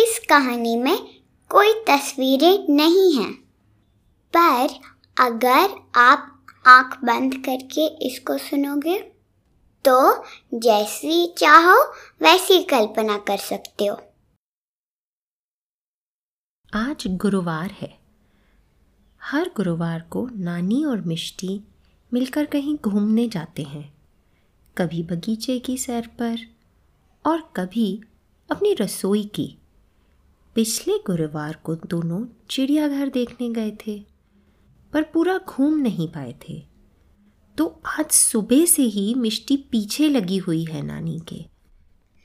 इस कहानी में कोई तस्वीरें नहीं हैं। पर अगर आप आँख बंद करके इसको सुनोगे तो जैसी चाहो वैसी कल्पना कर सकते हो। आज गुरुवार है। हर गुरुवार को नानी और मिष्टी मिलकर कहीं घूमने जाते हैं। कभी बगीचे की सैर पर और कभी अपनी रसोई की। पिछले गुरुवार को दोनों चिड़ियाघर देखने गए थे पर पूरा घूम नहीं पाए थे। तो आज सुबह से ही मिष्टी पीछे लगी हुई है नानी के।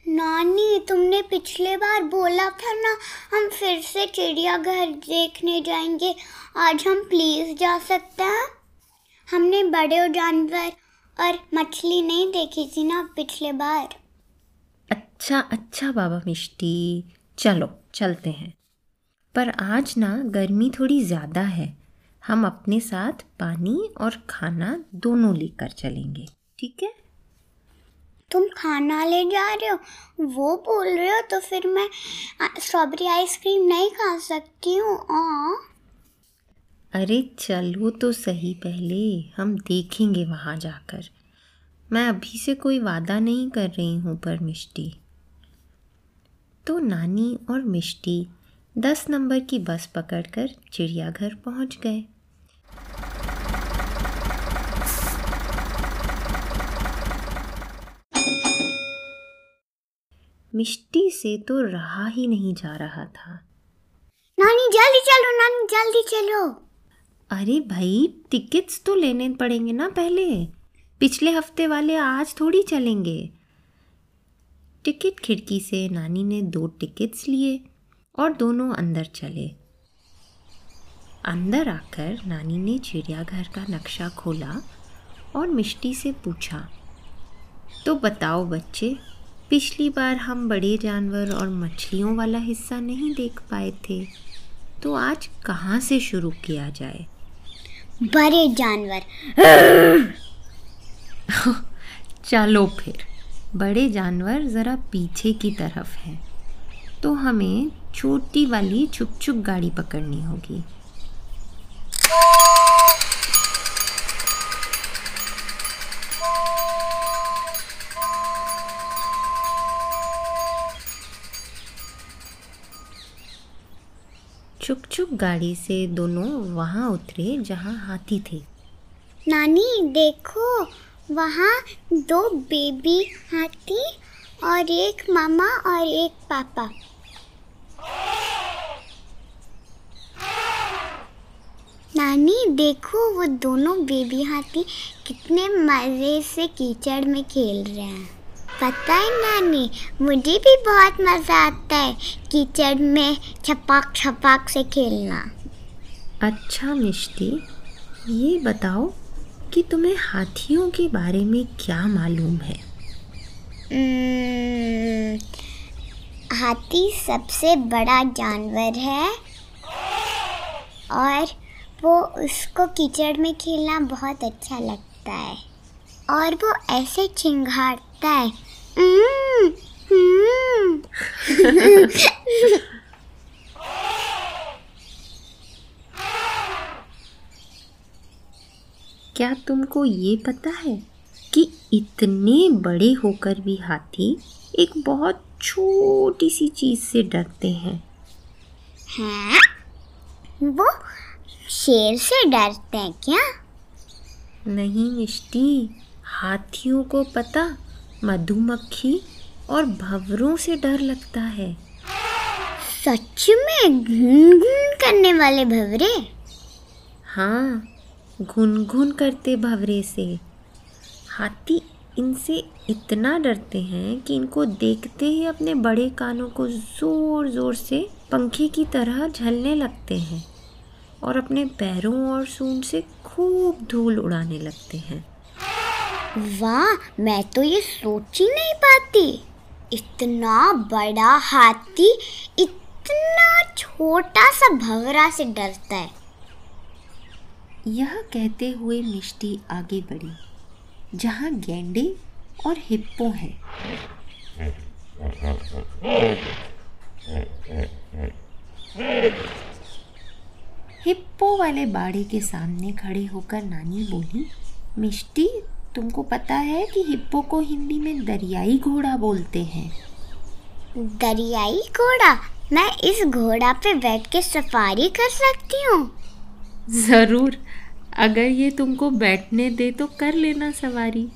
नानी तुमने पिछले बार बोला था ना हम फिर से चिड़ियाघर देखने जाएँगे। आज हम प्लीज़ जा सकते हैं। हमने बड़े जानवर और मछली नहीं देखी थी ना पिछले बार। अच्छा अच्छा बाबा मिष्टी चलो। चलते हैं। पर आज ना गर्मी थोड़ी ज़्यादा है। हम अपने साथ पानी और खाना दोनों लेकर चलेंगे। ठीक है? तुम खाना ले जा रहे हो? वो बोल रहे हो तो फिर मैं स्ट्रॉबेरी आइसक्रीम नहीं खा सकती हूँ अरे चलो तो सही पहले हम देखेंगे वहाँ जाकर। मैं अभी से कोई वादा नहीं कर रही हूँ पर मिष्टी तो नानी और मिष्टी दस नंबर की बस पकड़कर चिड़ियाघर पहुँच गए। मिष्टी से तो रहा ही नहीं जा रहा था। नानी जल्दी चलो नानी जल्दी चलो। अरे भाई टिकट्स तो लेने पड़ेंगे ना पहले। पिछले हफ़्ते वाले आज थोड़ी चलेंगे। टिकट खिड़की से नानी ने दो टिकट्स लिए और दोनों अंदर चले। अंदर आकर नानी ने चिड़ियाघर का नक्शा खोला और मिष्टी से पूछा तो बताओ बच्चे पिछली बार हम बड़े जानवर और मछलियों वाला हिस्सा नहीं देख पाए थे तो आज कहाँ से शुरू किया जाए? बड़े जानवर. चलो फिर। बड़े जानवर ज़रा पीछे की तरफ़ हैं। तो हमें छोटी वाली छुप छुप गाड़ी पकड़नी होगी। चुप चुप गाड़ी से दोनों वहाँ उतरे जहाँ हाथी थे। नानी, देखो वहाँ दो बेबी हाथी और एक मामा और एक पापा। नानी, देखो वो दोनों बेबी हाथी कितने मज़े से कीचड़ में खेल रहे हैं। पता है नानी, मुझे भी बहुत मज़ा आता है कीचड़ में छपाक छपाक से खेलना। अच्छा मिष्टी, ये बताओ कि तुम्हें हाथियों के बारे में क्या मालूम है? हाथी सबसे बड़ा जानवर है और वो उसको कीचड़ में खेलना बहुत अच्छा लगता है। और वो ऐसे चिंगाड़ता है। क्या तुमको ये पता है कि इतने बड़े होकर भी हाथी एक बहुत छोटी सी चीज़ से डरते हैं? हाँ? वो शेर से डरते हैं क्या? नहीं मिष्टी हाथियों को पता मधुमक्खी और भवरों से डर लगता है। सच में घून घून करने वाले भवरे? हाँ घुन करते भवरे से। हाथी इनसे इतना डरते हैं कि इनको देखते ही अपने बड़े कानों को ज़ोर ज़ोर से पंखे की तरह झलने लगते हैं और अपने पैरों और सूंड से खूब धूल उड़ाने लगते हैं। वाह, मैं तो ये सोच ही नहीं पाती। इतना बड़ा हाथी इतना छोटा सा भवरा से डरता है। यह कहते हुए मिष्टी आगे बढ़ी, जहाँ गेंडे और हिप्पो है। हिप्पो वाले बाड़े के सामने खड़े होकर नानी बोली, मिष्टी, तुमको पता है कि हिप्पो को हिंदी में दरियाई घोड़ा बोलते हैं? दरियाई घोड़ा? मैं इस घोड़ा पे बैठ के सफारी कर सकती हूँ? ज़रूर। अगर ये तुमको बैठने दे तो कर लेना सवारी।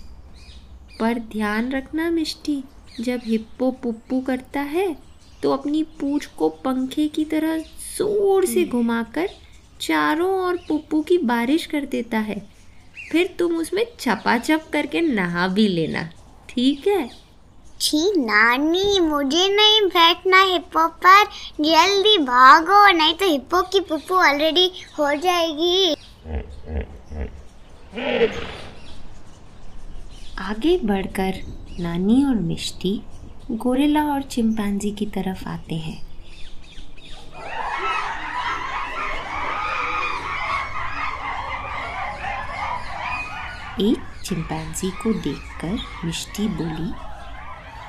पर ध्यान रखना मिष्टी, जब हिप्पो पुप्पू करता है तो अपनी पूछ को पंखे की तरह ज़ोर से घुमाकर चारों ओर पुप्पू की बारिश कर देता है। फिर तुम उसमें चपाचप करके नहा भी लेना, ठीक है? छी, नानी, मुझे नहीं बैठना हिप्पो पर। जल्दी भागो, नहीं तो हिप्पो की पुप्पू ऑलरेडी हो जाएगी। आगे बढ़कर नानी और मिष्टी गोरेला और चिंपांजी की तरफ़ आते हैं। एक चिंपैंजी को देखकर मिष्टी बोली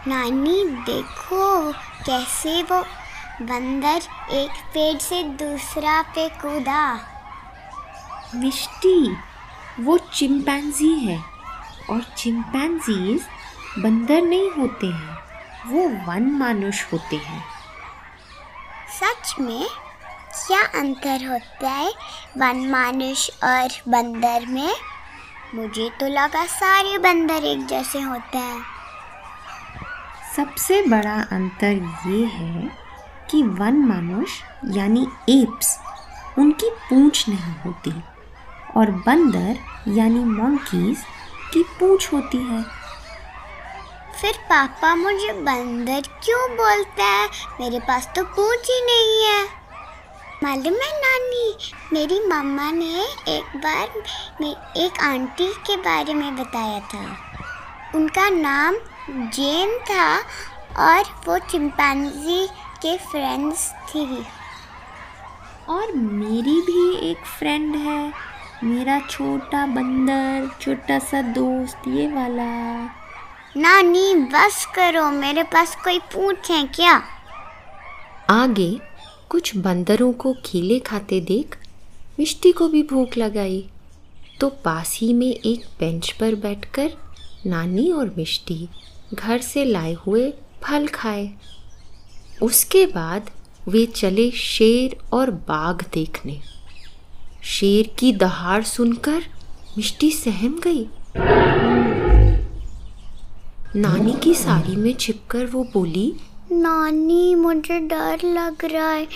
नानी देखो कैसे वो बंदर एक पेड़ से दूसरा पे कूदा। मिष्टी वो चिंपैंजी है और चिंपैंजीज बंदर नहीं होते हैं वो वन मानुष होते हैं। सच में क्या अंतर होता है वन मानुष और बंदर में? मुझे तो लगा सारे बंदर एक जैसे होते हैं। सबसे बड़ा अंतर ये है कि वन मनुष्य यानी एप्स उनकी पूंछ नहीं होती और बंदर, यानी मंकीज की पूंछ होती है। फिर पापा मुझे बंदर क्यों बोलता है? मेरे पास तो पूंछ ही नहीं है। मालूम है नानी, मेरी मम्मा ने एक बार एक आंटी के बारे में बताया था। उनका नाम जेन था और वो चिंपैंजी के फ्रेंड्स थी। और मेरी भी एक फ्रेंड है। मेरा छोटा बंदर छोटा सा दोस्त ये वाला। नानी बस करो मेरे पास कोई पूछ है क्या? आगे कुछ बंदरों को केले खाते देख मिष्टी को भी भूख लगाई। तो पास ही में एक बेंच पर बैठकर नानी और मिष्टी घर से लाए हुए फल खाए। उसके बाद वे चले शेर और बाघ देखने। शेर की दहाड़ सुनकर मिष्टी सहम गई। नानी की साड़ी में छिपकर वो बोली नानी मुझे डर लग रहा है।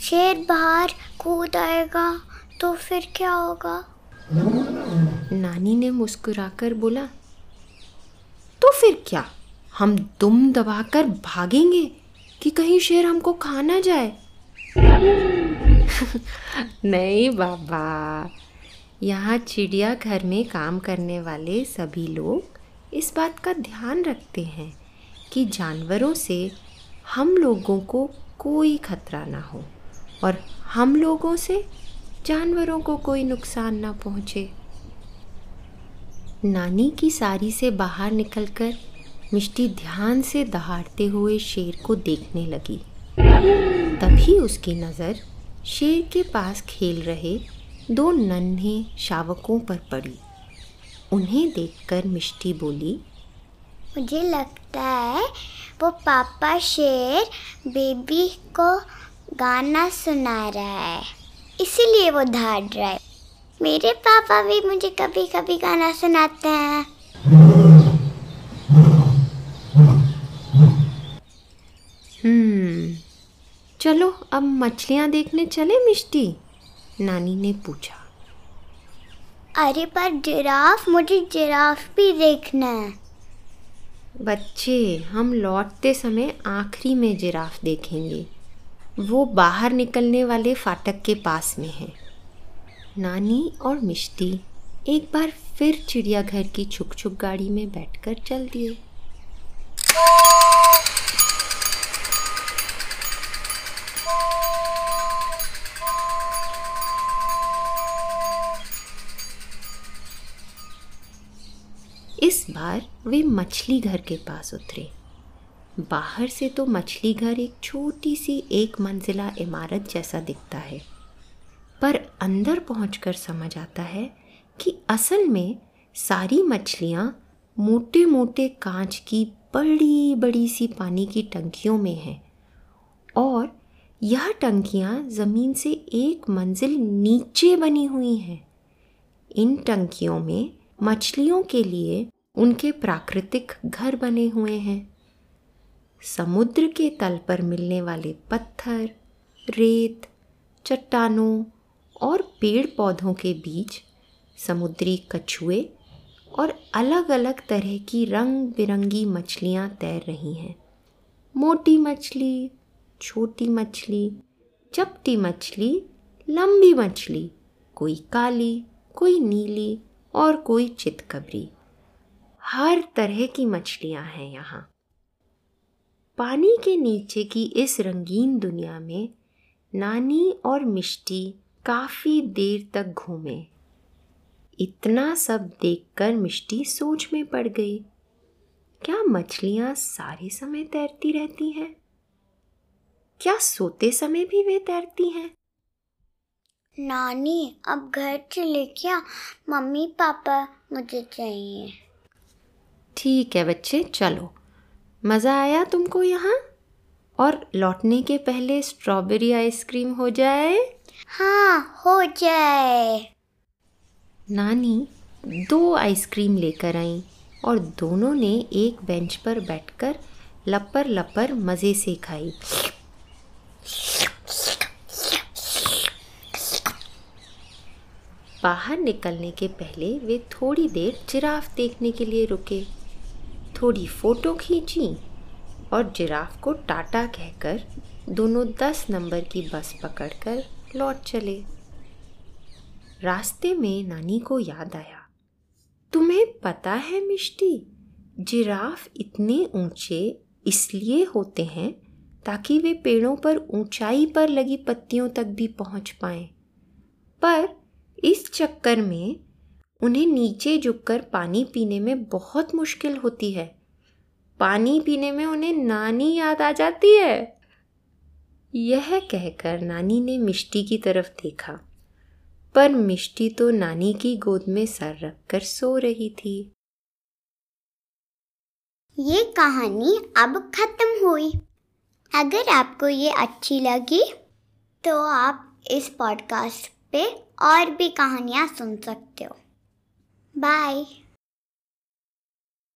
शेर बाहर कूद आएगा तो फिर क्या होगा? नानी ने मुस्कुराकर बोला तो फिर क्या? हम दुम दबाकर भागेंगे कि कहीं शेर हमको खा ना जाए। नहीं बाबा, यहाँ चिड़िया घर में काम करने वाले सभी लोग इस बात का ध्यान रखते हैं कि जानवरों से हम लोगों को कोई खतरा ना हो और हम लोगों से जानवरों को कोई नुकसान ना पहुँचे। नानी की साड़ी से बाहर निकलकर मिष्टी ध्यान से दहाड़ते हुए शेर को देखने लगी। तभी उसकी नज़र शेर के पास खेल रहे दो नन्हे शावकों पर पड़ी। उन्हें देखकर मिष्टी बोली, मुझे लगता है वो पापा शेर बेबी को गाना सुना रहा है, इसीलिए वो धाड़ रहा है। मेरे पापा भी मुझे कभी कभी गाना सुनाते हैं। हम्म चलो अब मछलियाँ देखने चले मिष्टी। नानी ने पूछा। अरे पर जिराफ मुझे जिराफ भी देखना है। बच्चे हम लौटते समय आखिरी में जिराफ देखेंगे। वो बाहर निकलने वाले फाटक के पास में है। नानी और मिष्टी एक बार फिर चिड़ियाघर की छुक छुक गाड़ी में बैठकर चल दिए। इस बार वे मछली घर के पास उतरे। बाहर से तो मछली घर एक छोटी सी एक मंजिला इमारत जैसा दिखता है। पर अंदर पहुंचकर समझ आता है कि असल में सारी मछलियाँ मोटे मोटे कांच की बड़ी बड़ी सी पानी की टंकियों में हैं। और यह टंकियाँ ज़मीन से एक मंजिल नीचे बनी हुई हैं। इन टंकियों में मछलियों के लिए उनके प्राकृतिक घर बने हुए हैं। समुद्र के तल पर मिलने वाले पत्थर, रेत, चट्टानों और पेड़ पौधों के बीच समुद्री कछुए और अलग अलग तरह की रंग बिरंगी मछलियाँ तैर रही हैं। मोटी मछली, छोटी मछली, चपटी मछली, लंबी मछली, कोई काली, कोई नीली और कोई चितकबरी। हर तरह की मछलियाँ हैं यहाँ। पानी के नीचे की इस रंगीन दुनिया में नानी और मिष्टी काफ़ी देर तक घूमे। इतना सब देखकर मिष्टी सोच में पड़ गई। क्या मछलियाँ सारे समय तैरती रहती हैं? क्या सोते समय भी वे तैरती हैं? नानी अब घर चले क्या? मम्मी पापा मुझे चाहिए। ठीक है बच्चे चलो। मज़ा आया तुमको यहाँ? और लौटने के पहले स्ट्रॉबेरी आइसक्रीम हो जाए। हाँ हो जाए। नानी, दो आइसक्रीम लेकर आई और दोनों ने एक बेंच पर बैठकर लपर लपर मज़े से खाई। बाहर निकलने के पहले वे थोड़ी देर जिराफ देखने के लिए रुके। थोड़ी फ़ोटो खींची और जिराफ को टाटा कहकर दोनों दस नंबर की बस पकड़कर लौट चले। रास्ते में नानी को याद आया। तुम्हें पता है मिष्टी, जिराफ इतने ऊँचे इसलिए होते हैं ताकि वे पेड़ों पर ऊंचाई पर लगी पत्तियों तक भी पहुँच पाएँ। पर इस चक्कर में उन्हें नीचे झुककर पानी पीने में बहुत मुश्किल होती है। पानी पीने में उन्हें नानी याद आ जाती है। यह कहकर नानी ने मिष्टी की तरफ़ देखा, पर मिष्टी तो नानी की गोद में सर रखकर सो रही थी। ये कहानी अब खत्म हुई। अगर आपको ये अच्छी लगी तो आप इस पॉडकास्ट पे और भी कहानियाँ सुन सकते हो। बाय